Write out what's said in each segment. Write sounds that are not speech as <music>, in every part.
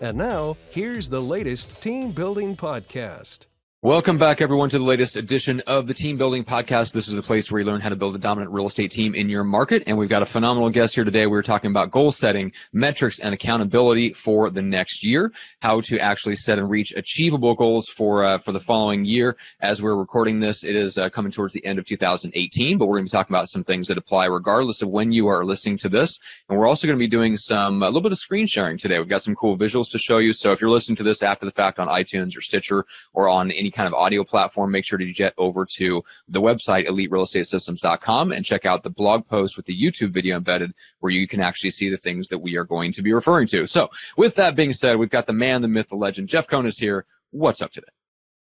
And now, here's the latest team building podcast. Welcome back, everyone, to the latest edition of the Team Building Podcast. This is the place where you learn how to build a dominant real estate team in your market. And we've got a phenomenal guest here today. We're talking about goal setting, metrics, and accountability for the next year. How to actually set and reach achievable goals for uh, for the following year. As we're recording this, it is uh, coming towards the end of 2018, but we're going to be talking about some things that apply regardless of when you are listening to this. And we're also going to be doing some a little bit of screen sharing today. We've got some cool visuals to show you. So if you're listening to this after the fact on iTunes or Stitcher or on any kind of audio platform, make sure to jet over to the website, eliterealestatesystems.com, and check out the blog post with the YouTube video embedded where you can actually see the things that we are going to be referring to. So with that being said, we've got the man, the myth, the legend. Jeff Cohn is here. What's up today?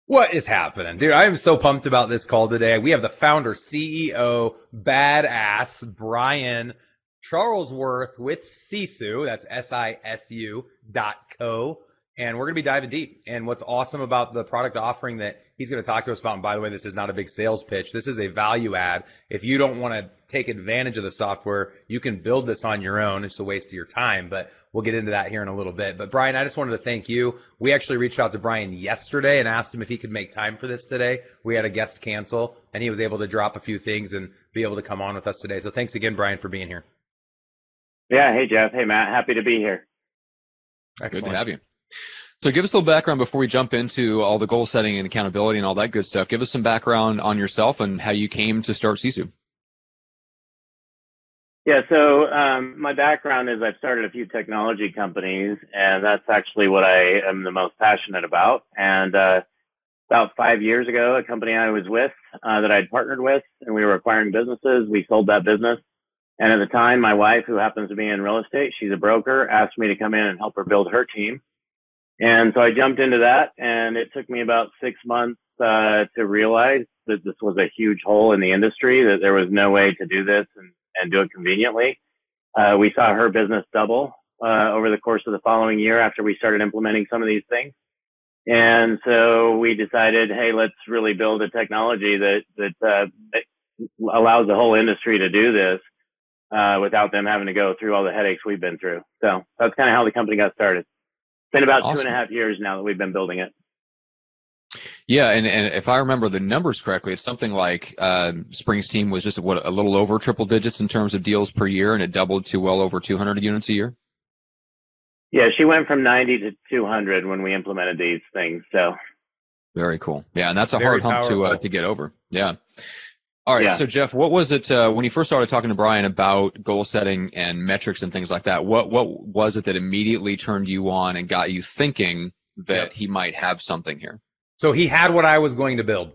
What is happening, dude? I am so pumped about this call today. We have the founder, CEO, badass Brian Charlesworth with Sisu. That's S-I-S-U dot co and we're going to be diving deep. And what's awesome about the product offering that he's going to talk to us about, and by the way, this is not a big sales pitch. This is a value add. If you don't want to take advantage of the software, you can build this on your own. It's a waste of your time, but we'll get into that here in a little bit. But Brian, I just wanted to thank you. We actually reached out to Brian yesterday and asked him if he could make time for this today. We had a guest cancel and he was able to drop a few things and be able to come on with us today. So thanks again, Brian, for being here. Yeah. Hey, Jeff. Hey, Matt. Happy to be here. Excellent. Good to have you. So give us a little background before we jump into all the goal setting and accountability and all that good stuff. Give us some background on yourself and how you came to start Sisu. Yeah, so um, my background is I've started a few technology companies, and that's actually what I am the most passionate about. And uh, about five years ago, a company I was with uh, that I'd partnered with, and we were acquiring businesses, we sold that business. And at the time, my wife, who happens to be in real estate, she's a broker, asked me to come in and help her build her team. And so I jumped into that, and it took me about six months uh, to realize that this was a huge hole in the industry, that there was no way to do this and, and do it conveniently. Uh, we saw her business double uh, over the course of the following year after we started implementing some of these things. And so we decided, hey, let's really build a technology that that, uh, that allows the whole industry to do this uh, without them having to go through all the headaches we've been through. So that's kind of how the company got started been about awesome. two and a half years now that we've been building it. Yeah, and, and if I remember the numbers correctly, it's something like uh, Spring's team was just what a little over triple digits in terms of deals per year, and it doubled to well over 200 units a year. Yeah, she went from 90 to 200 when we implemented these things. So very cool. Yeah, and that's a Very hard hump to uh, to get over. Yeah. All right. Yeah. So Jeff, what was it uh, when you first started talking to Brian about goal setting and metrics and things like that? What what was it that immediately turned you on and got you thinking that he might have something here? So he had what I was going to build.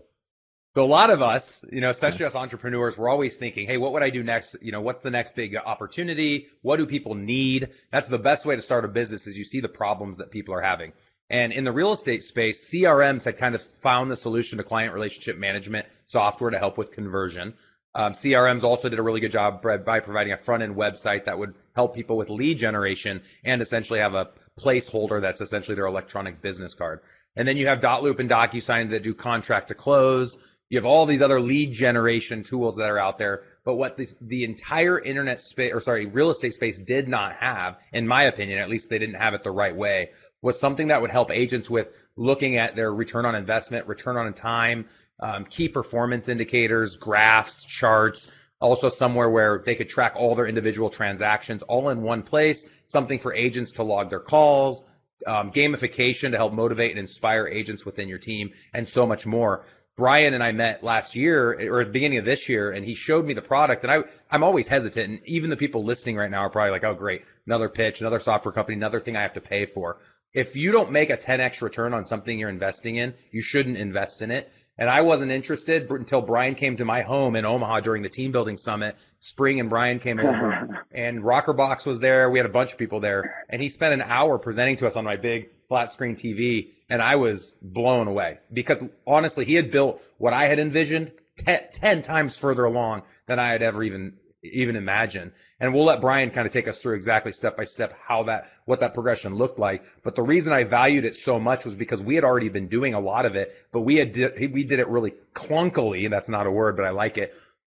So a lot of us, you know, especially us entrepreneurs, we're always thinking, hey, what would I do next? You know, what's the next big opportunity? What do people need? That's the best way to start a business is you see the problems that people are having. And in the real estate space, CRMs had kind of found the solution to client relationship management software to help with conversion. Um, CRMs also did a really good job by providing a front end website that would help people with lead generation and essentially have a placeholder that's essentially their electronic business card. And then you have Dotloop and DocuSign that do contract to close. You have all these other lead generation tools that are out there. But what the entire internet space, or sorry, real estate space did not have, in my opinion, at least they didn't have it the right way, was something that would help agents with looking at their return on investment, return on time, um, key performance indicators, graphs, charts, also somewhere where they could track all their individual transactions all in one place, something for agents to log their calls, um, gamification to help motivate and inspire agents within your team, and so much more. Brian and I met last year or at the beginning of this year, and he showed me the product. And I, I'm always hesitant. And even the people listening right now are probably like, oh, great, another pitch, another software company, another thing I have to pay for if you don't make a 10x return on something you're investing in, you shouldn't invest in it. And I wasn't interested until Brian came to my home in Omaha during the team building summit. Spring and Brian came over <laughs> and Rockerbox was there. We had a bunch of people there and he spent an hour presenting to us on my big flat screen TV. And I was blown away because honestly, he had built what I had envisioned 10, 10 times further along than I had ever even even imagine. And we'll let Brian kind of take us through exactly step by step how that, what that progression looked like. But the reason I valued it so much was because we had already been doing a lot of it, but we had, did, we did it really clunkily. That's not a word, but I like it.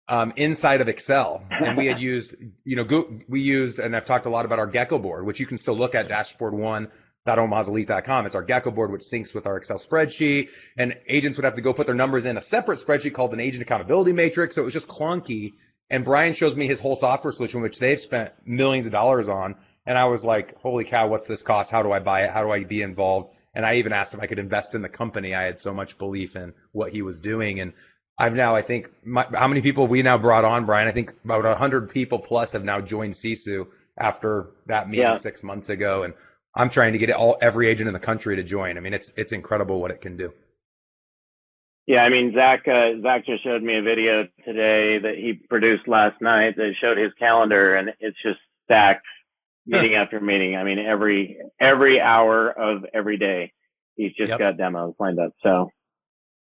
Um, inside of Excel, and we had <laughs> used, you know, we used, and I've talked a lot about our Gecko board, which you can still look at dashboard one com. It's our Gecko board, which syncs with our Excel spreadsheet. And agents would have to go put their numbers in a separate spreadsheet called an agent accountability matrix. So it was just clunky. And Brian shows me his whole software solution, which they've spent millions of dollars on. And I was like, holy cow, what's this cost? How do I buy it? How do I be involved? And I even asked if I could invest in the company. I had so much belief in what he was doing. And I've now, I think, my, how many people have we now brought on, Brian? I think about 100 people plus have now joined Sisu after that meeting yeah. six months ago. And I'm trying to get all every agent in the country to join. I mean, it's it's incredible what it can do. Yeah, I mean, Zach, uh, Zach just showed me a video today that he produced last night that showed his calendar, and it's just stacked meeting after meeting. I mean, every every hour of every day, he's just yep. got demos lined up. So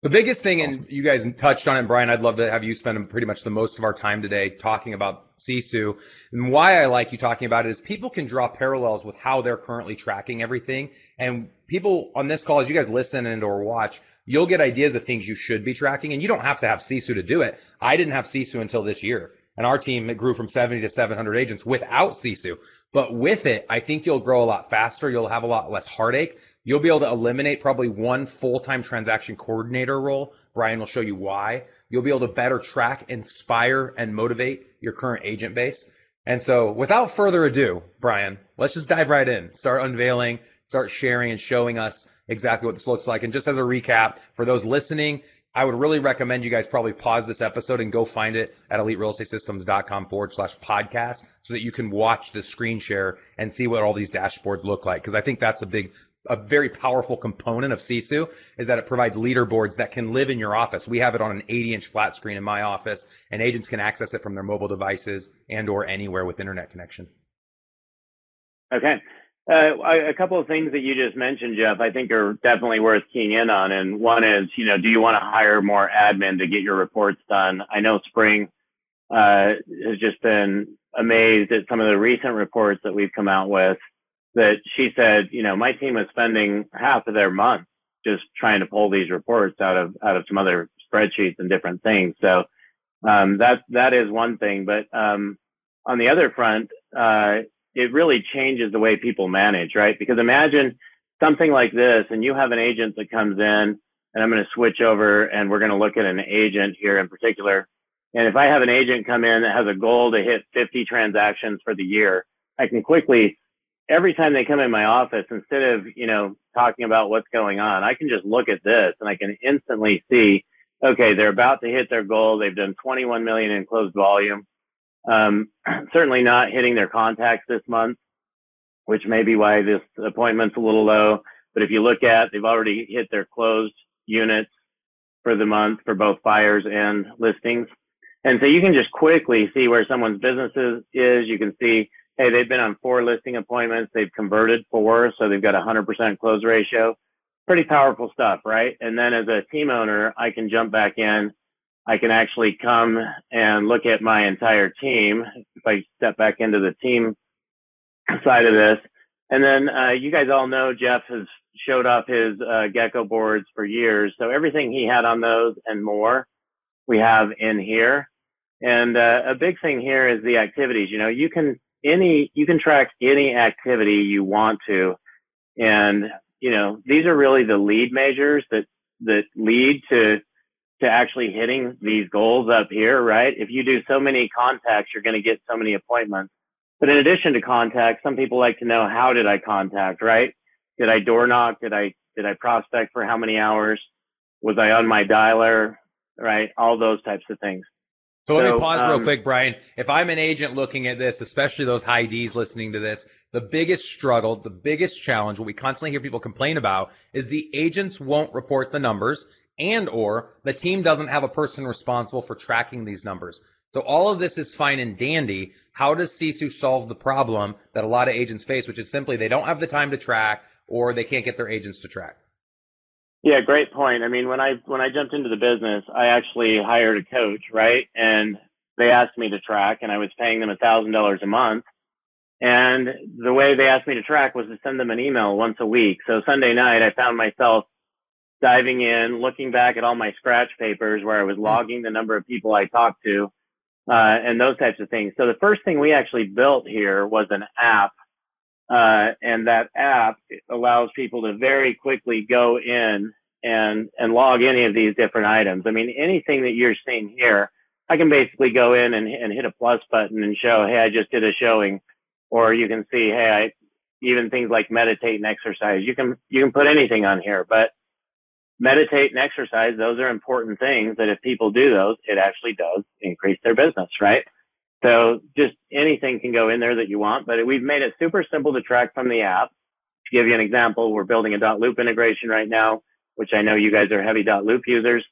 the biggest thing, and you guys touched on it, Brian, I'd love to have you spend pretty much the most of our time today talking about Sisu. And why I like you talking about it is people can draw parallels with how they're currently tracking everything. And people on this call, as you guys listen and or watch, you'll get ideas of things you should be tracking, and you don't have to have Sisu to do it. I didn't have Sisu until this year, and our team it grew from 70 to 700 agents without Sisu. But with it, I think you'll grow a lot faster. You'll have a lot less heartache. You'll be able to eliminate probably one full-time transaction coordinator role. Brian will show you why. You'll be able to better track, inspire, and motivate your current agent base. And so without further ado, Brian, let's just dive right in. Start unveiling, start sharing and showing us exactly what this looks like. And just as a recap, for those listening, I would really recommend you guys probably pause this episode and go find it at eliterealestatesystems.com forward slash podcast so that you can watch the screen share and see what all these dashboards look like. Cause I think that's a big, a very powerful component of Sisu is that it provides leaderboards that can live in your office. We have it on an 80 inch flat screen in my office and agents can access it from their mobile devices and or anywhere with internet connection. Okay. Uh, a couple of things that you just mentioned, Jeff, I think are definitely worth keying in on. And one is, you know, do you want to hire more admin to get your reports done? I know Spring uh, has just been amazed at some of the recent reports that we've come out with. That she said, you know, my team was spending half of their month just trying to pull these reports out of out of some other spreadsheets and different things. So um, that that is one thing. But um, on the other front, uh, it really changes the way people manage, right? Because imagine something like this, and you have an agent that comes in, and I'm going to switch over, and we're going to look at an agent here in particular. And if I have an agent come in that has a goal to hit 50 transactions for the year, I can quickly, every time they come in my office, instead of, you know, talking about what's going on, I can just look at this and I can instantly see, okay, they're about to hit their goal. They've done 21 million in closed volume. Um, <clears throat> certainly not hitting their contacts this month, which may be why this appointment's a little low. But if you look at, they've already hit their closed units for the month for both buyers and listings. And so you can just quickly see where someone's business is. is. You can see, hey, they've been on four listing appointments. They've converted four, so they've got a 100% close ratio. Pretty powerful stuff, right? And then as a team owner, I can jump back in I can actually come and look at my entire team if I step back into the team side of this. And then uh, you guys all know Jeff has showed off his uh, Gecko boards for years. So everything he had on those and more we have in here. And uh, a big thing here is the activities. You know, you can any you can track any activity you want to, and you know these are really the lead measures that that lead to to actually hitting these goals up here, right? If you do so many contacts, you're going to get so many appointments. But in addition to contacts, some people like to know how did I contact, right? Did I door knock? Did I did I prospect for how many hours? Was I on my dialer? Right? All those types of things. So, so let me pause um, real quick, Brian. If I'm an agent looking at this, especially those high Ds listening to this, the biggest struggle, the biggest challenge, what we constantly hear people complain about is the agents won't report the numbers and or the team doesn't have a person responsible for tracking these numbers. So all of this is fine and dandy. How does Sisu solve the problem that a lot of agents face, which is simply they don't have the time to track or they can't get their agents to track? Yeah, great point. I mean, when I when I jumped into the business, I actually hired a coach, right? And they asked me to track, and I was paying them a thousand dollars a month. And the way they asked me to track was to send them an email once a week. So Sunday night, I found myself diving in, looking back at all my scratch papers where I was logging the number of people I talked to, uh, and those types of things. So the first thing we actually built here was an app uh, and that app allows people to very quickly go in and and log any of these different items. I mean, anything that you're seeing here, I can basically go in and, and hit a plus button and show, hey, I just did a showing, or you can see, hey, I even things like meditate and exercise. You can you can put anything on here, but meditate and exercise, those are important things that if people do those, it actually does increase their business, right? So just anything can go in there that you want, but we've made it super simple to track from the app. To give you an example, we're building a Dotloop integration right now, which I know you guys are heavy Dotloop users.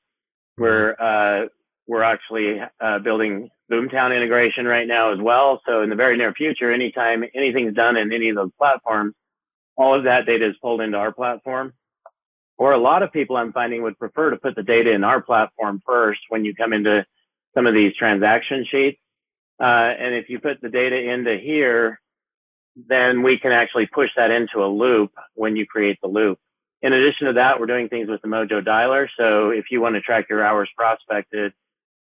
We're uh, we're actually uh, building Boomtown integration right now as well. So in the very near future, anytime anything's done in any of those platforms, all of that data is pulled into our platform. Or a lot of people I'm finding would prefer to put the data in our platform first when you come into some of these transaction sheets uh, and if you put the data into here, then we can actually push that into a loop when you create the loop. In addition to that, we're doing things with the Mojo Dialer. So if you want to track your hours prospected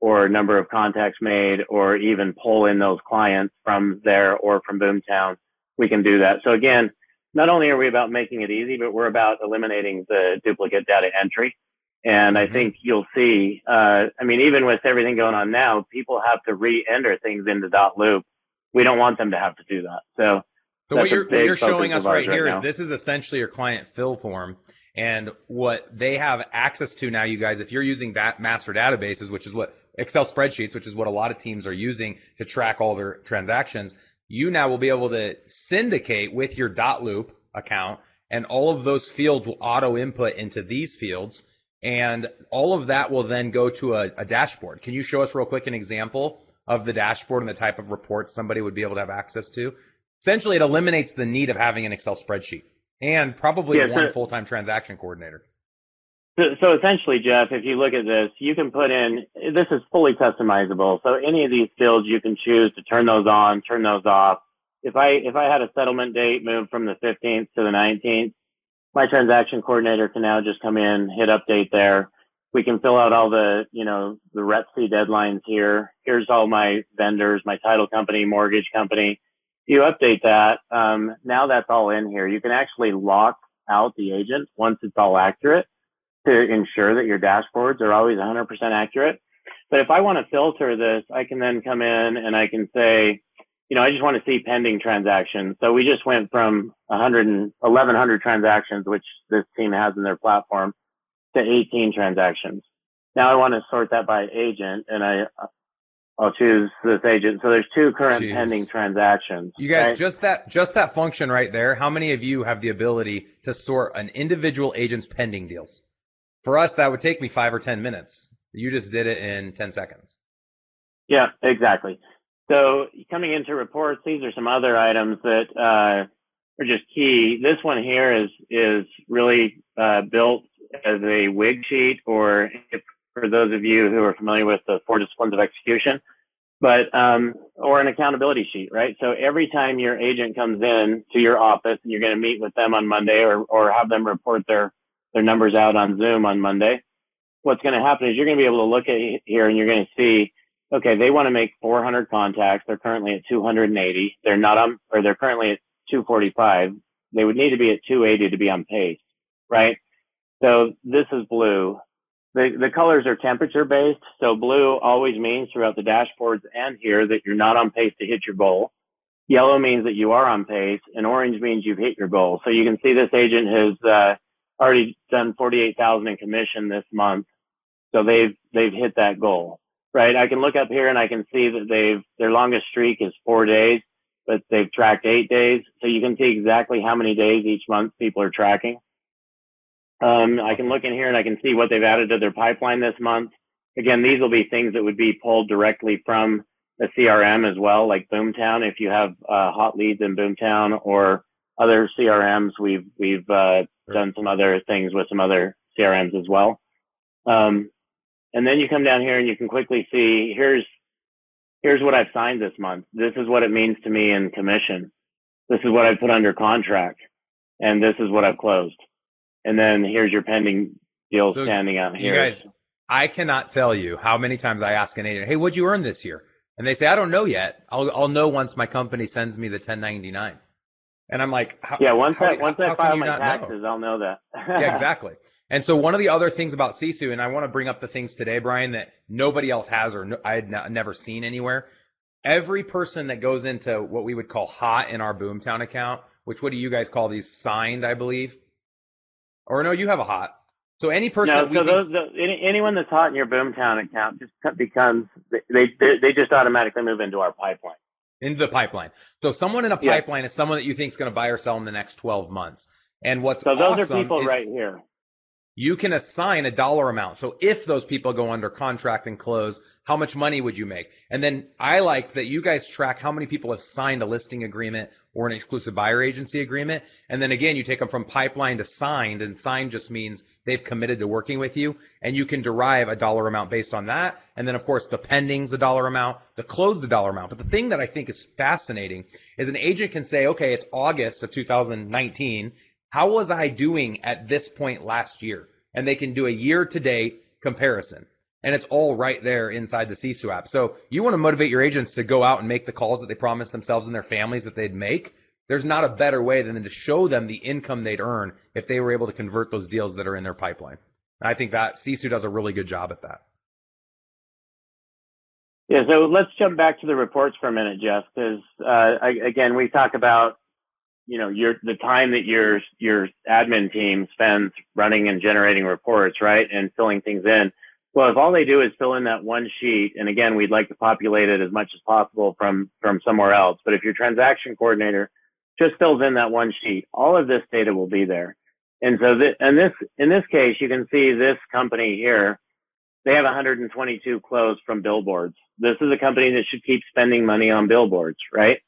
or number of contacts made or even pull in those clients from there or from Boomtown, we can do that. So again, not only are we about making it easy, but we're about eliminating the duplicate data entry. And I mm-hmm. think you'll see, uh, I mean, even with everything going on now, people have to re-enter things into Dotloop. We don't want them to have to do that. So, so what you're, what you're showing us right here right is this is essentially your client fill form. And what they have access to now, you guys, if you're using that master databases, which is what Excel spreadsheets, which is what a lot of teams are using to track all their transactions, you now will be able to syndicate with your Dotloop account and all of those fields will auto input into these fields and all of that will then go to a, a, dashboard. Can you show us real quick an example of the dashboard and the type of reports somebody would be able to have access to? Essentially, it eliminates the need of having an Excel spreadsheet and probably yeah, one so, full-time transaction coordinator. So, essentially, Jeff, if you look at this, you can put in, this is fully customizable. So any of these fields, you can choose to turn those on, turn those off. If I, if I had a settlement date moved from the 15th to the 19th, my transaction coordinator can now just come in, hit update there. We can fill out all the, you know, the RETC deadlines here. Here's all my vendors, my title company, mortgage company. You update that. Um, now that's all in here. You can actually lock out the agent once it's all accurate to ensure that your dashboards are always 100% accurate. But if I want to filter this, I can then come in and I can say, you know, I just want to see pending transactions. So we just went from 100 and 1100 transactions, which this team has in their platform, to 18 transactions. Now I want to sort that by agent, and I I'll choose this agent. So there's two current Jeez. pending transactions. You guys, right? just that just that function right there. How many of you have the ability to sort an individual agent's pending deals? For us, that would take me five or ten minutes. You just did it in 10 seconds. Yeah, exactly. So coming into reports, these are some other items that uh, are just key. This one here is is really uh, built as a WIG sheet, or if, for those of you who are familiar with the four disciplines of execution, but um, or an accountability sheet, right? So every time your agent comes in to your office and you're going to meet with them on Monday, or or have them report their their numbers out on Zoom on Monday, what's going to happen is you're going to be able to look at here and you're going to see okay, they want to make 400 contacts. They're currently at 280. They're not on, or they're currently at 245. They would need to be at 280 to be on pace, right? So this is blue. The, the colors are temperature based. So blue always means throughout the dashboards and here that you're not on pace to hit your goal. Yellow means that you are on pace and orange means you've hit your goal. So you can see this agent has, uh, already done 48,000 in commission this month. So they've, they've hit that goal right? I can look up here and I can see that they've their longest streak is four days, but they've tracked eight days. So you can see exactly how many days each month people are tracking. Um, I can look in here and I can see what they've added to their pipeline this month. Again, these will be things that would be pulled directly from the CRM as well, like Boomtown. If you have uh, hot leads in Boomtown or other CRMs, we've we've uh, done some other things with some other CRMs as well. Um, and then you come down here and you can quickly see here's here's what I've signed this month. This is what it means to me in commission. This is what I put under contract, and this is what I've closed. And then here's your pending deals so standing out here. You guys, I cannot tell you how many times I ask an agent, "Hey, what'd you earn this year?" And they say, "I don't know yet. I'll I'll know once my company sends me the 1099." And I'm like, "Yeah, once I once I file my taxes, know? I'll know that." <laughs> yeah, <laughs> exactly. And so one of the other things about Sisu, and I want to bring up the things today, Brian, that nobody else has or no, I had n- never seen anywhere. Every person that goes into what we would call hot in our Boomtown account, which what do you guys call these signed, I believe? Or no, you have a hot. So any person no, so those, the, any, anyone that's hot in your Boomtown account just becomes they, they they just automatically move into our pipeline. Into the pipeline. So someone in a pipeline yeah. is someone that you think is going to buy or sell in the next 12 months. And what's so those awesome are people is, right here you can assign a dollar amount. So if those people go under contract and close, how much money would you make? And then I like that you guys track how many people have signed a listing agreement or an exclusive buyer agency agreement. And then again, you take them from pipeline to signed and signed just means they've committed to working with you and you can derive a dollar amount based on that. And then of course the pending's a dollar amount, the close the dollar amount. But the thing that I think is fascinating is an agent can say, okay, it's August of 2019 how was I doing at this point last year? And they can do a year to date comparison. And it's all right there inside the Sisu app. So you want to motivate your agents to go out and make the calls that they promised themselves and their families that they'd make. There's not a better way than to show them the income they'd earn if they were able to convert those deals that are in their pipeline. And I think that Sisu does a really good job at that. Yeah, so let's jump back to the reports for a minute, Jeff, because uh, again, we talk about you know your the time that your your admin team spends running and generating reports right and filling things in. Well if all they do is fill in that one sheet and again we'd like to populate it as much as possible from from somewhere else but if your transaction coordinator just fills in that one sheet all of this data will be there. And so this, in this in this case you can see this company here they have 122 closed from billboards. This is a company that should keep spending money on billboards right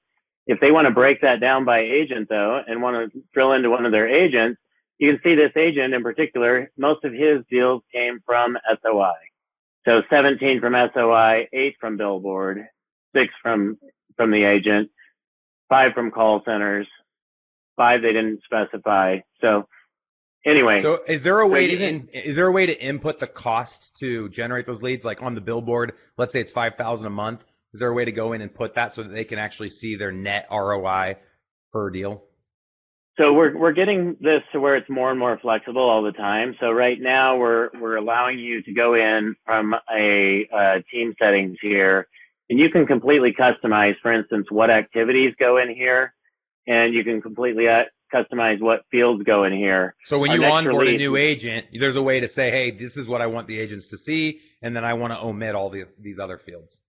if they want to break that down by agent though and want to drill into one of their agents, you can see this agent in particular, most of his deals came from SOI. So 17 from SOI, eight from Billboard, six from, from the agent, five from call centers, five they didn't specify. So anyway. So is there a way so to in, is there a way to input the cost to generate those leads? Like on the billboard, let's say it's five thousand a month. Is there a way to go in and put that so that they can actually see their net ROI per deal? So we're we're getting this to where it's more and more flexible all the time. So right now we're we're allowing you to go in from a, a team settings here, and you can completely customize. For instance, what activities go in here, and you can completely uh, customize what fields go in here. So when Our you onboard release, a new agent, there's a way to say, hey, this is what I want the agents to see, and then I want to omit all the, these other fields.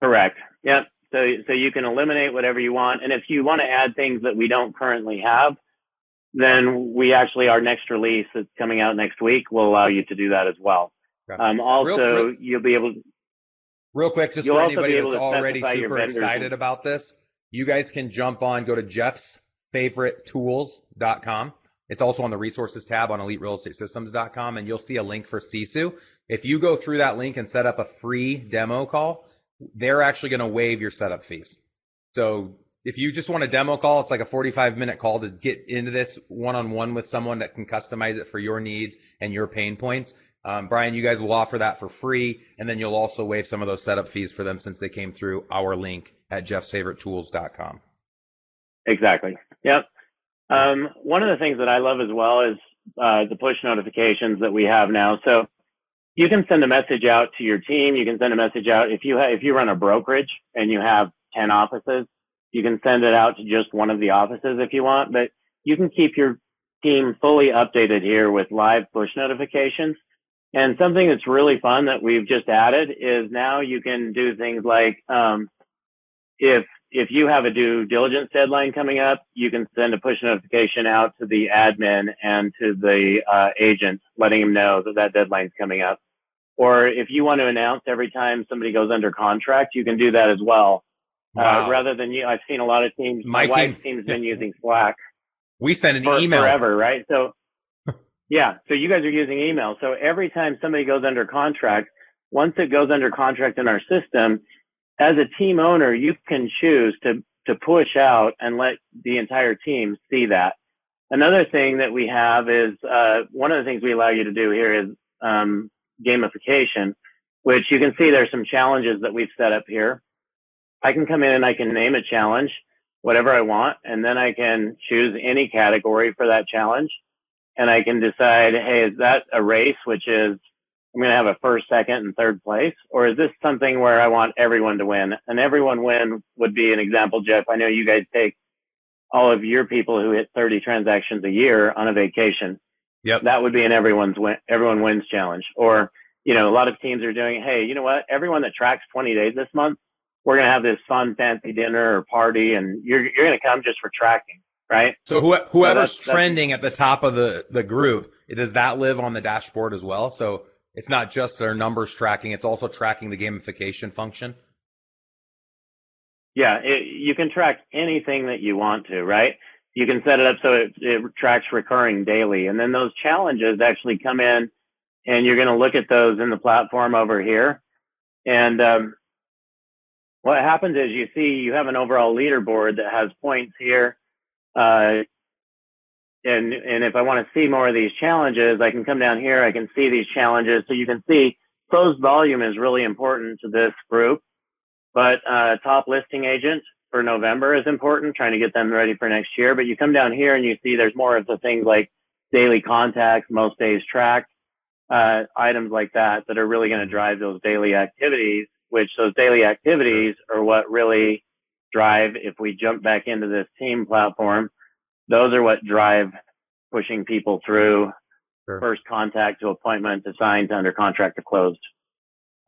Correct. Yep. So so you can eliminate whatever you want, and if you want to add things that we don't currently have, then we actually our next release that's coming out next week will allow you to do that as well. Um, also, real, you'll be able. To, real quick, just for anybody that's already super excited about this, you guys can jump on, go to jeffsfavouritetools.com. It's also on the resources tab on eliterealestatesystems.com, and you'll see a link for Sisu. If you go through that link and set up a free demo call, they're actually going to waive your setup fees. So if you just want a demo call, it's like a 45 minute call to get into this one on one with someone that can customize it for your needs and your pain points. Um, Brian, you guys will offer that for free, and then you'll also waive some of those setup fees for them since they came through our link at jeffsfavouritetools.com. Exactly. Yep. Um, one of the things that I love as well is uh, the push notifications that we have now. So you can send a message out to your team. You can send a message out if you ha- if you run a brokerage and you have 10 offices, you can send it out to just one of the offices if you want, but you can keep your team fully updated here with live push notifications. And something that's really fun that we've just added is now you can do things like um, if if you have a due diligence deadline coming up, you can send a push notification out to the admin and to the uh, agent, letting them know that that deadline's coming up. Or if you want to announce every time somebody goes under contract, you can do that as well. Uh, wow. Uh, rather than you, I've seen a lot of teams. My, my team, wife's team's been <laughs> using Slack. We send an for, email forever, right? So, <laughs> yeah. So you guys are using email. So every time somebody goes under contract, once it goes under contract in our system, as a team owner, you can choose to to push out and let the entire team see that. Another thing that we have is uh, one of the things we allow you to do here is um, gamification, which you can see there's some challenges that we've set up here. I can come in and I can name a challenge, whatever I want, and then I can choose any category for that challenge. And I can decide, hey, is that a race, which is I'm going to have a first, second, and third place? Or is this something where I want everyone to win? And everyone win would be an example, Jeff. I know you guys take all of your people who hit 30 transactions a year on a vacation. Yep. That would be an everyone's win, everyone wins challenge. Or, you know, a lot of teams are doing, hey, you know what? Everyone that tracks 20 days this month, we're going to have this fun, fancy dinner or party, and you're, you're going to come just for tracking, right? So who, whoever's so that's, trending that's, at the top of the, the group, does that live on the dashboard as well? So it's not just their numbers tracking, it's also tracking the gamification function. Yeah, it, you can track anything that you want to, right? You can set it up so it, it tracks recurring daily. And then those challenges actually come in and you're going to look at those in the platform over here. And um, what happens is you see you have an overall leaderboard that has points here. Uh, and and if I want to see more of these challenges, I can come down here. I can see these challenges, so you can see closed volume is really important to this group. But uh, top listing agent for November is important, trying to get them ready for next year. But you come down here and you see there's more of the things like daily contacts, most days tracked, uh, items like that that are really going to drive those daily activities. Which those daily activities are what really drive. If we jump back into this team platform those are what drive pushing people through sure. first contact to appointment to signed to under contract to closed.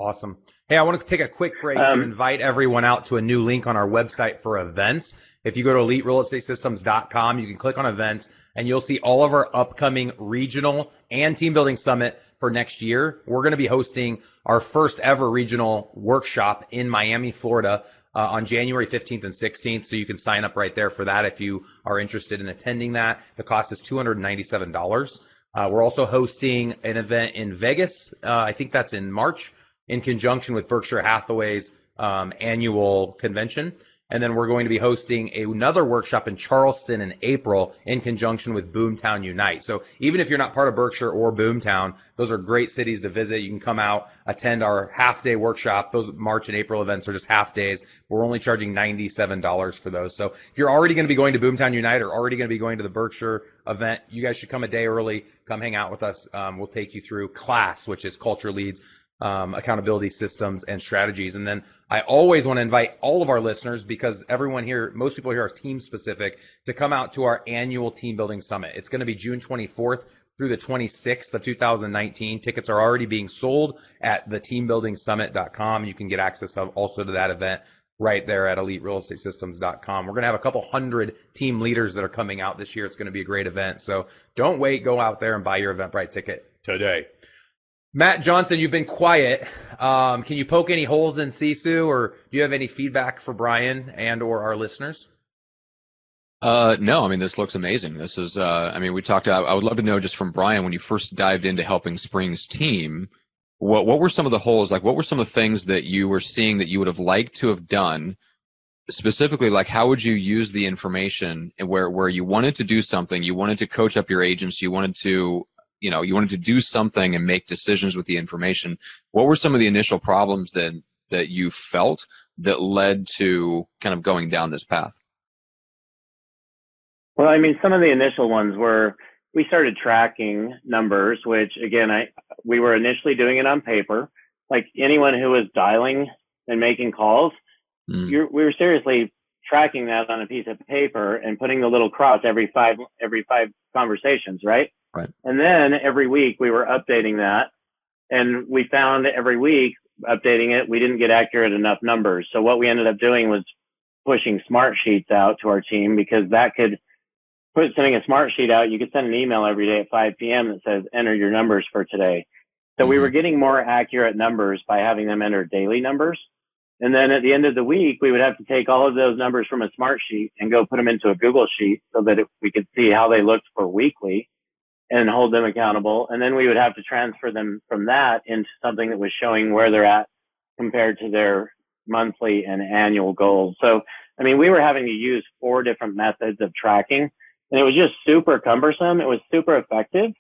Awesome. Hey, I want to take a quick break um, to invite everyone out to a new link on our website for events. If you go to eliterealestatesystems.com, you can click on events and you'll see all of our upcoming regional and team building summit for next year. We're going to be hosting our first ever regional workshop in Miami, Florida uh, on January 15th and 16th. So you can sign up right there for that if you are interested in attending that. The cost is $297. Uh, we're also hosting an event in Vegas. Uh, I think that's in March in conjunction with Berkshire Hathaway's um, annual convention. And then we're going to be hosting another workshop in Charleston in April in conjunction with Boomtown Unite. So even if you're not part of Berkshire or Boomtown, those are great cities to visit. You can come out, attend our half day workshop. Those March and April events are just half days. We're only charging $97 for those. So if you're already going to be going to Boomtown Unite or already going to be going to the Berkshire event, you guys should come a day early. Come hang out with us. Um, we'll take you through class, which is culture leads um, accountability systems and strategies. And then I always want to invite all of our listeners because everyone here, most people here are team specific, to come out to our annual team building summit. It's going to be June 24th through the 26th of 2019. Tickets are already being sold at the teambuildingsummit.com. You can get access also to that event right there at eliterealestatesystems.com. We're going to have a couple hundred team leaders that are coming out this year. It's going to be a great event. So don't wait. Go out there and buy your Eventbrite ticket today. Matt Johnson, you've been quiet. Um, can you poke any holes in Sisu, or do you have any feedback for Brian and or our listeners? Uh, no, I mean this looks amazing. This is, uh, I mean, we talked. I, I would love to know just from Brian when you first dived into helping Spring's team. What what were some of the holes? Like, what were some of the things that you were seeing that you would have liked to have done? Specifically, like how would you use the information where where you wanted to do something, you wanted to coach up your agents, you wanted to you know you wanted to do something and make decisions with the information what were some of the initial problems that that you felt that led to kind of going down this path? Well i mean some of the initial ones were we started tracking numbers which again i we were initially doing it on paper. Like anyone who was dialing and making calls mm. we were seriously tracking that on a piece of paper and putting the little cross every five every five conversations right Right. And then every week we were updating that. And we found every week updating it, we didn't get accurate enough numbers. So what we ended up doing was pushing smart sheets out to our team because that could put sending a smart sheet out. You could send an email every day at 5 p.m. that says enter your numbers for today. So mm-hmm. we were getting more accurate numbers by having them enter daily numbers. And then at the end of the week, we would have to take all of those numbers from a smart sheet and go put them into a Google sheet so that it, we could see how they looked for weekly and hold them accountable. And then we would have to transfer them from that into something that was showing where they're at compared to their monthly and annual goals. So, I mean, we were having to use four different methods of tracking and it was just super cumbersome. It was super effective,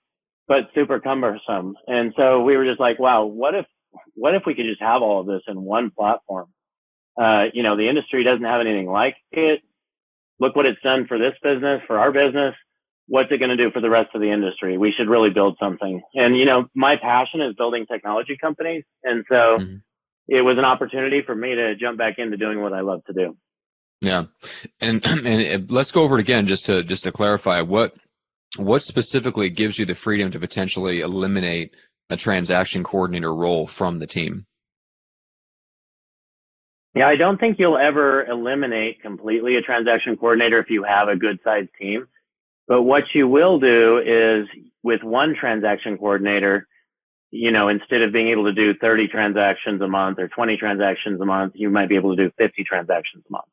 but super cumbersome. And so we were just like, wow, what if what if we could just have all of this in one platform? Uh, you know, the industry doesn't have anything like it. Look what it's done for this business, for our business. What's it going to do for the rest of the industry? We should really build something. And, you know, my passion is building technology companies. And so mm-hmm. it was an opportunity for me to jump back into doing what I love to do. Yeah. And, <clears throat> and let's go over it again just to, just to clarify what, what specifically gives you the freedom to potentially eliminate a transaction coordinator role from the team? Yeah, I don't think you'll ever eliminate completely a transaction coordinator if you have a good sized team. But what you will do is with one transaction coordinator, you know, instead of being able to do 30 transactions a month or 20 transactions a month, you might be able to do 50 transactions a month.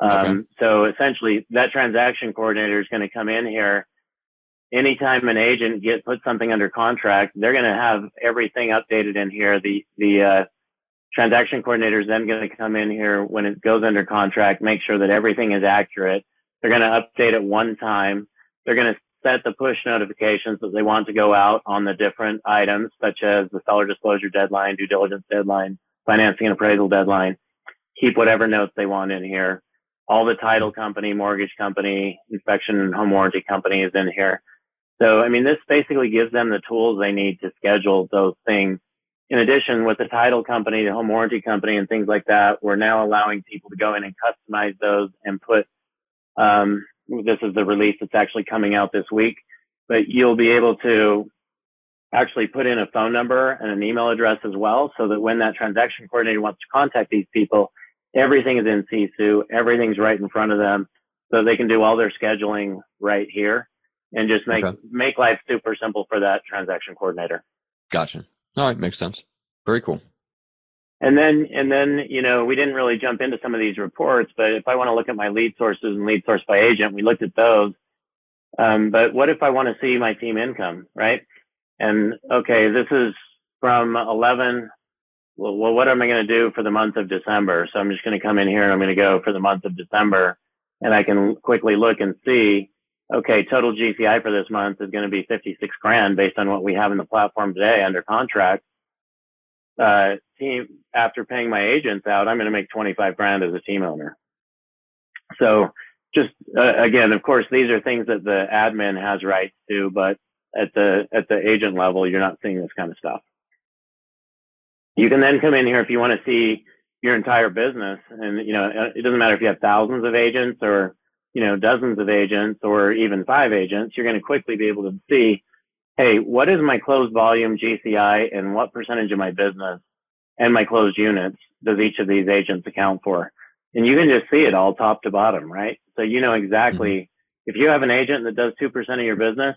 Um, okay. So essentially, that transaction coordinator is going to come in here anytime an agent get put something under contract, they're going to have everything updated in here. The the uh, transaction coordinator is then going to come in here when it goes under contract, make sure that everything is accurate. They're going to update it one time. They're going to set the push notifications that they want to go out on the different items, such as the seller disclosure deadline, due diligence deadline, financing and appraisal deadline. Keep whatever notes they want in here. All the title company, mortgage company, inspection and home warranty company is in here. So, I mean, this basically gives them the tools they need to schedule those things. In addition, with the title company, the home warranty company, and things like that, we're now allowing people to go in and customize those and put. Um, this is the release that's actually coming out this week, but you'll be able to actually put in a phone number and an email address as well, so that when that transaction coordinator wants to contact these people, everything is in Sisu, everything's right in front of them, so they can do all their scheduling right here and just make okay. make life super simple for that transaction coordinator. Gotcha. All right, makes sense. Very cool. And then and then you know we didn't really jump into some of these reports, but if I want to look at my lead sources and lead source by agent, we looked at those. Um, but what if I want to see my team income, right? And okay, this is from 11. Well, well what am I going to do for the month of December? So I'm just going to come in here and I'm going to go for the month of December, and I can quickly look and see okay, total GCI for this month is going to be 56 grand based on what we have in the platform today under contract. Uh, team, after paying my agents out, I'm going to make 25 grand as a team owner. So just, uh, again, of course, these are things that the admin has rights to, but at the, at the agent level, you're not seeing this kind of stuff. You can then come in here if you want to see your entire business and, you know, it doesn't matter if you have thousands of agents or you know, dozens of agents or even five agents, you're going to quickly be able to see, hey, what is my closed volume GCI and what percentage of my business and my closed units does each of these agents account for? And you can just see it all top to bottom, right? So you know exactly mm-hmm. if you have an agent that does 2% of your business,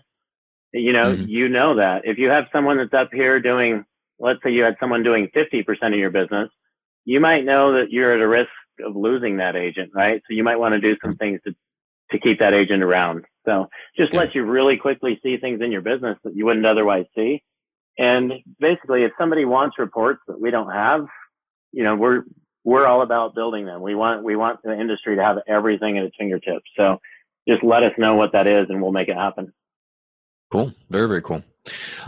you know, mm-hmm. you know that. If you have someone that's up here doing, let's say you had someone doing 50% of your business, you might know that you're at a risk of losing that agent, right? So you might want to do some things to, to keep that agent around. So just yeah. lets you really quickly see things in your business that you wouldn't otherwise see. And basically, if somebody wants reports that we don't have, you know, we're we're all about building them. We want we want the industry to have everything at its fingertips. So just let us know what that is, and we'll make it happen. Cool. Very very cool.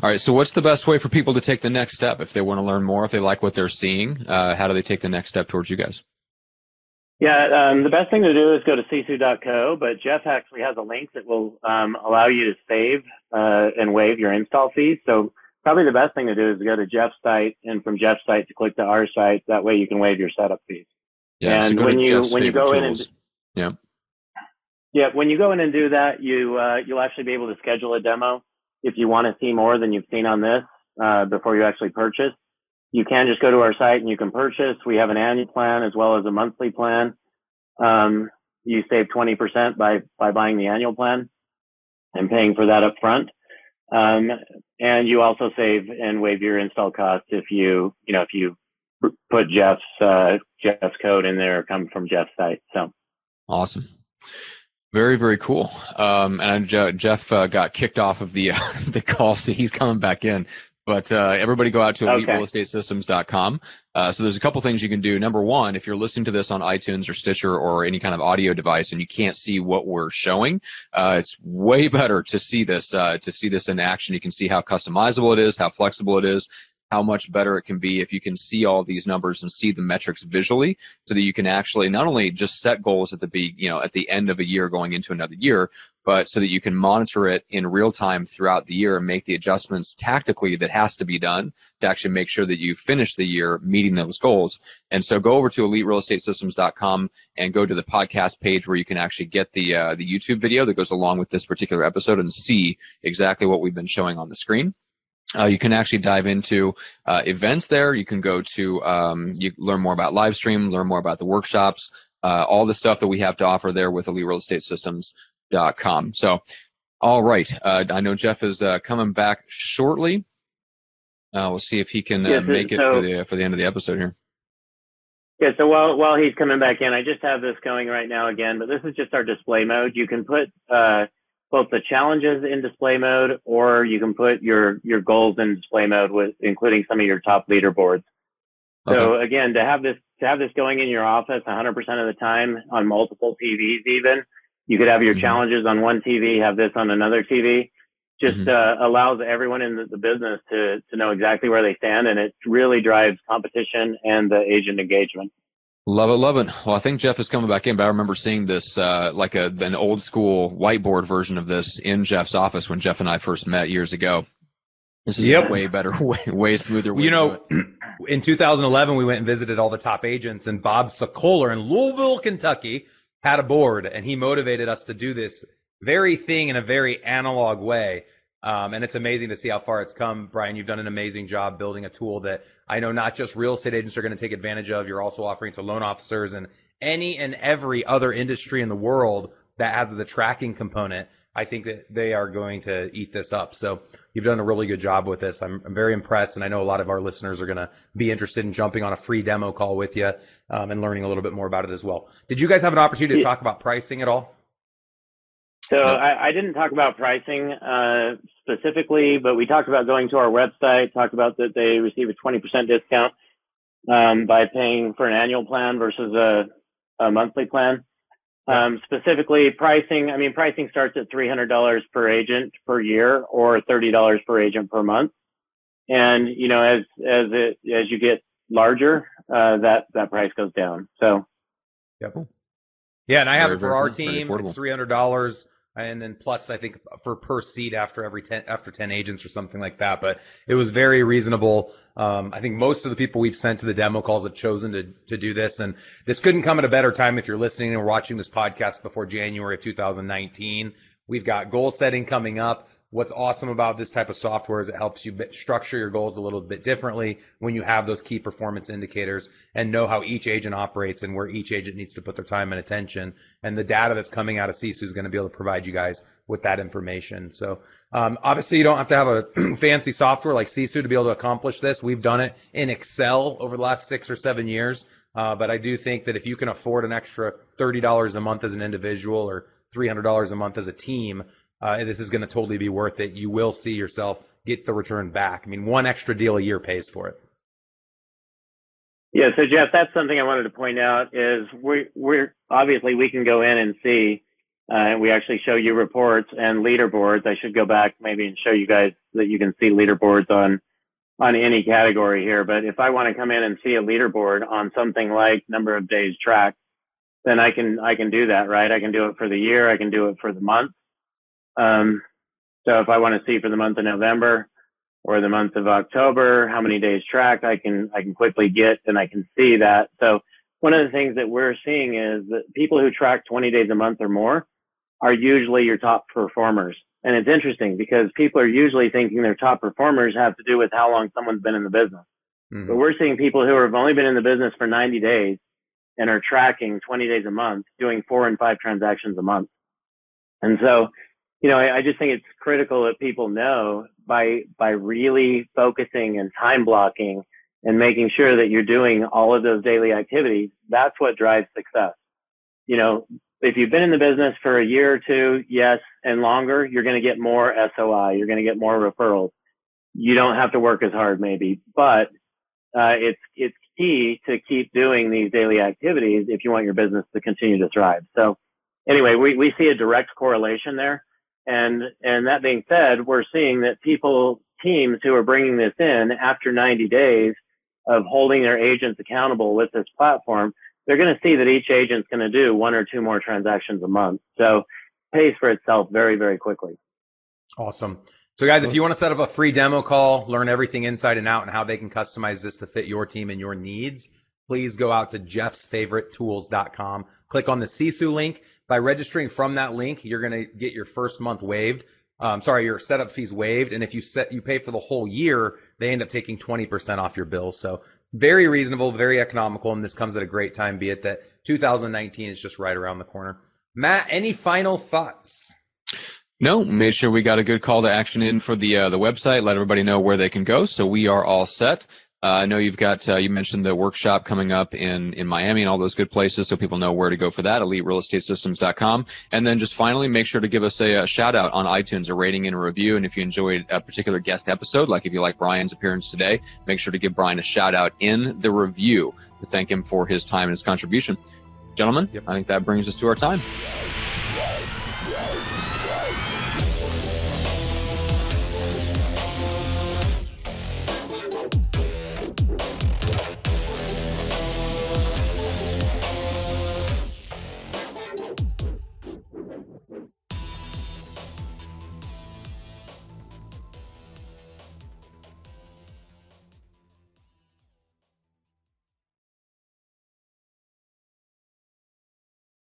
All right. So what's the best way for people to take the next step if they want to learn more? If they like what they're seeing, uh, how do they take the next step towards you guys? Yeah, um, the best thing to do is go to sisu.co, but Jeff actually has a link that will um, allow you to save uh, and waive your install fees. So probably the best thing to do is go to Jeff's site and from Jeff's site to click to our site. That way you can waive your setup fees. Yeah, and so when you Jeff's when you go tools. in and yeah. Yeah, when you go in and do that, you uh, you'll actually be able to schedule a demo if you want to see more than you've seen on this uh, before you actually purchase you can just go to our site and you can purchase. We have an annual plan as well as a monthly plan. um, you save 20% by, by buying the annual plan and paying for that up front. Um, and you also save and waive your install costs if you, you know, if you put Jeff's, uh, Jeff's code in there, come from Jeff's site. So awesome. Very, very cool. Um, and Jeff uh, got kicked off of the uh, <laughs> the call, so he's coming back in. But uh, everybody go out to eliterealestatesystems.com. Uh, so there's a couple things you can do. Number one, if you're listening to this on iTunes or Stitcher or any kind of audio device and you can't see what we're showing, uh, it's way better to see this uh, to see this in action. You can see how customizable it is, how flexible it is, how much better it can be if you can see all these numbers and see the metrics visually so that you can actually not only just set goals at the be, you know, at the end of a year going into another year, but so that you can monitor it in real time throughout the year and make the adjustments tactically that has to be done to actually make sure that you finish the year meeting those goals. And so go over to eliterealestatesystems.com and go to the podcast page where you can actually get the uh, the YouTube video that goes along with this particular episode and see exactly what we've been showing on the screen. Uh, you can actually dive into uh, events there. You can go to um, you learn more about live stream, learn more about the workshops, uh, all the stuff that we have to offer there with eliterealestatesystems.com. So, all right, uh, I know Jeff is uh, coming back shortly. Uh, we'll see if he can yeah, make it for the for the end of the episode here. Yeah, so while while he's coming back in, I just have this going right now again, but this is just our display mode. You can put both the challenges in display mode, or you can put your your goals in display mode with including some of your top leaderboards. Okay. So again, to have this to have this going in your office 100% of the time on multiple TVs, even you could have your mm-hmm. challenges on one TV, have this on another TV. Just mm-hmm. uh, allows everyone in the, the business to to know exactly where they stand, and it really drives competition and the agent engagement. Love it, love it. Well, I think Jeff is coming back in, but I remember seeing this uh, like a an old school whiteboard version of this in Jeff's office when Jeff and I first met years ago. This is yep. way better, <laughs> way way smoother. Way you know, <clears throat> in 2011 we went and visited all the top agents, and Bob Sokoler in Louisville, Kentucky, had a board, and he motivated us to do this very thing in a very analog way. Um, and it's amazing to see how far it's come. Brian, you've done an amazing job building a tool that I know not just real estate agents are going to take advantage of. You're also offering to loan officers and any and every other industry in the world that has the tracking component. I think that they are going to eat this up. So you've done a really good job with this. I'm, I'm very impressed, and I know a lot of our listeners are going to be interested in jumping on a free demo call with you um, and learning a little bit more about it as well. Did you guys have an opportunity to talk about pricing at all? So I, I, didn't talk about pricing uh, specifically, but we talked about going to our website, talked about that they receive a 20% discount um, by paying for an annual plan versus a, a monthly plan. Um, specifically, pricing, I mean, pricing starts at $300 per agent per year or $30 per agent per month. And, you know, as, as it, as you get larger, uh, that, that price goes down. So. Yep. Yeah. And I have very, it for our team. It's $300 and then plus I think for per seat after every ten after ten agents or something like that. But it was very reasonable. Um, I think most of the people we've sent to the demo calls have chosen to to do this, and this couldn't come at a better time if you're listening and watching this podcast before January of 2019. We've got goal setting coming up. What's awesome about this type of software is it helps you structure your goals a little bit differently when you have those key performance indicators and know how each agent operates and where each agent needs to put their time and attention. And the data that's coming out of Sisu is going to be able to provide you guys with that information. So um, obviously you don't have to have a <clears throat> fancy software like Sisu to be able to accomplish this. We've done it in Excel over the last six or seven years. Uh, but I do think that if you can afford an extra $30 a month as an individual or $300 a month as a team, uh, this is going to totally be worth it. You will see yourself get the return back. I mean, one extra deal a year pays for it. Yeah, so Jeff, that's something I wanted to point out is we, we're obviously we can go in and see, uh, and we actually show you reports and leaderboards. I should go back maybe and show you guys that you can see leaderboards on on any category here. But if I want to come in and see a leaderboard on something like number of days tracked, then I can I can do that, right? I can do it for the year, I can do it for the month. Um, so if I want to see for the month of November or the month of October, how many days tracked, I can I can quickly get and I can see that. So one of the things that we're seeing is that people who track 20 days a month or more are usually your top performers. And it's interesting because people are usually thinking their top performers have to do with how long someone's been in the business. Mm-hmm. But we're seeing people who have only been in the business for 90 days and are tracking 20 days a month, doing four and five transactions a month. And so, you know, I, I just think it's critical that people know by by really focusing and time blocking and making sure that you're doing all of those daily activities, that's what drives success. You know, if you've been in the business for a year or two, yes, and longer, you're going to get more SOI. You're going to get more referrals. You don't have to work as hard, maybe, but uh, it's it's key to keep doing these daily activities if you want your business to continue to thrive. So, anyway, we we see a direct correlation there, and and that being said, we're seeing that people teams who are bringing this in after 90 days of holding their agents accountable with this platform they're going to see that each agent's going to do one or two more transactions a month. So pays for itself very, very quickly. Awesome. So guys, if you want to set up a free demo call, learn everything inside and out and how they can customize this to fit your team and your needs, please go out to jeffsfavoritetools.com. Click on the Sisu link. By registering from that link, you're going to get your first month waived. Um, sorry, your setup fees waived. And if you set, you pay for the whole year, they end up taking 20% off your bill. So very reasonable, very economical, and this comes at a great time, be it that 2019 is just right around the corner. Matt, any final thoughts? No, made sure we got a good call to action in for the uh, the website. Let everybody know where they can go. So we are all set. Uh, I know you've got uh, you mentioned the workshop coming up in in Miami and all those good places, so people know where to go for that. EliteRealEstateSystems.com, and then just finally make sure to give us a, a, shout out on iTunes, a rating and a review. And if you enjoyed a particular guest episode, like if you like Brian's appearance today, make sure to give Brian a shout out in the review to thank him for his time and his contribution. Gentlemen, yep. I think that brings us to our time.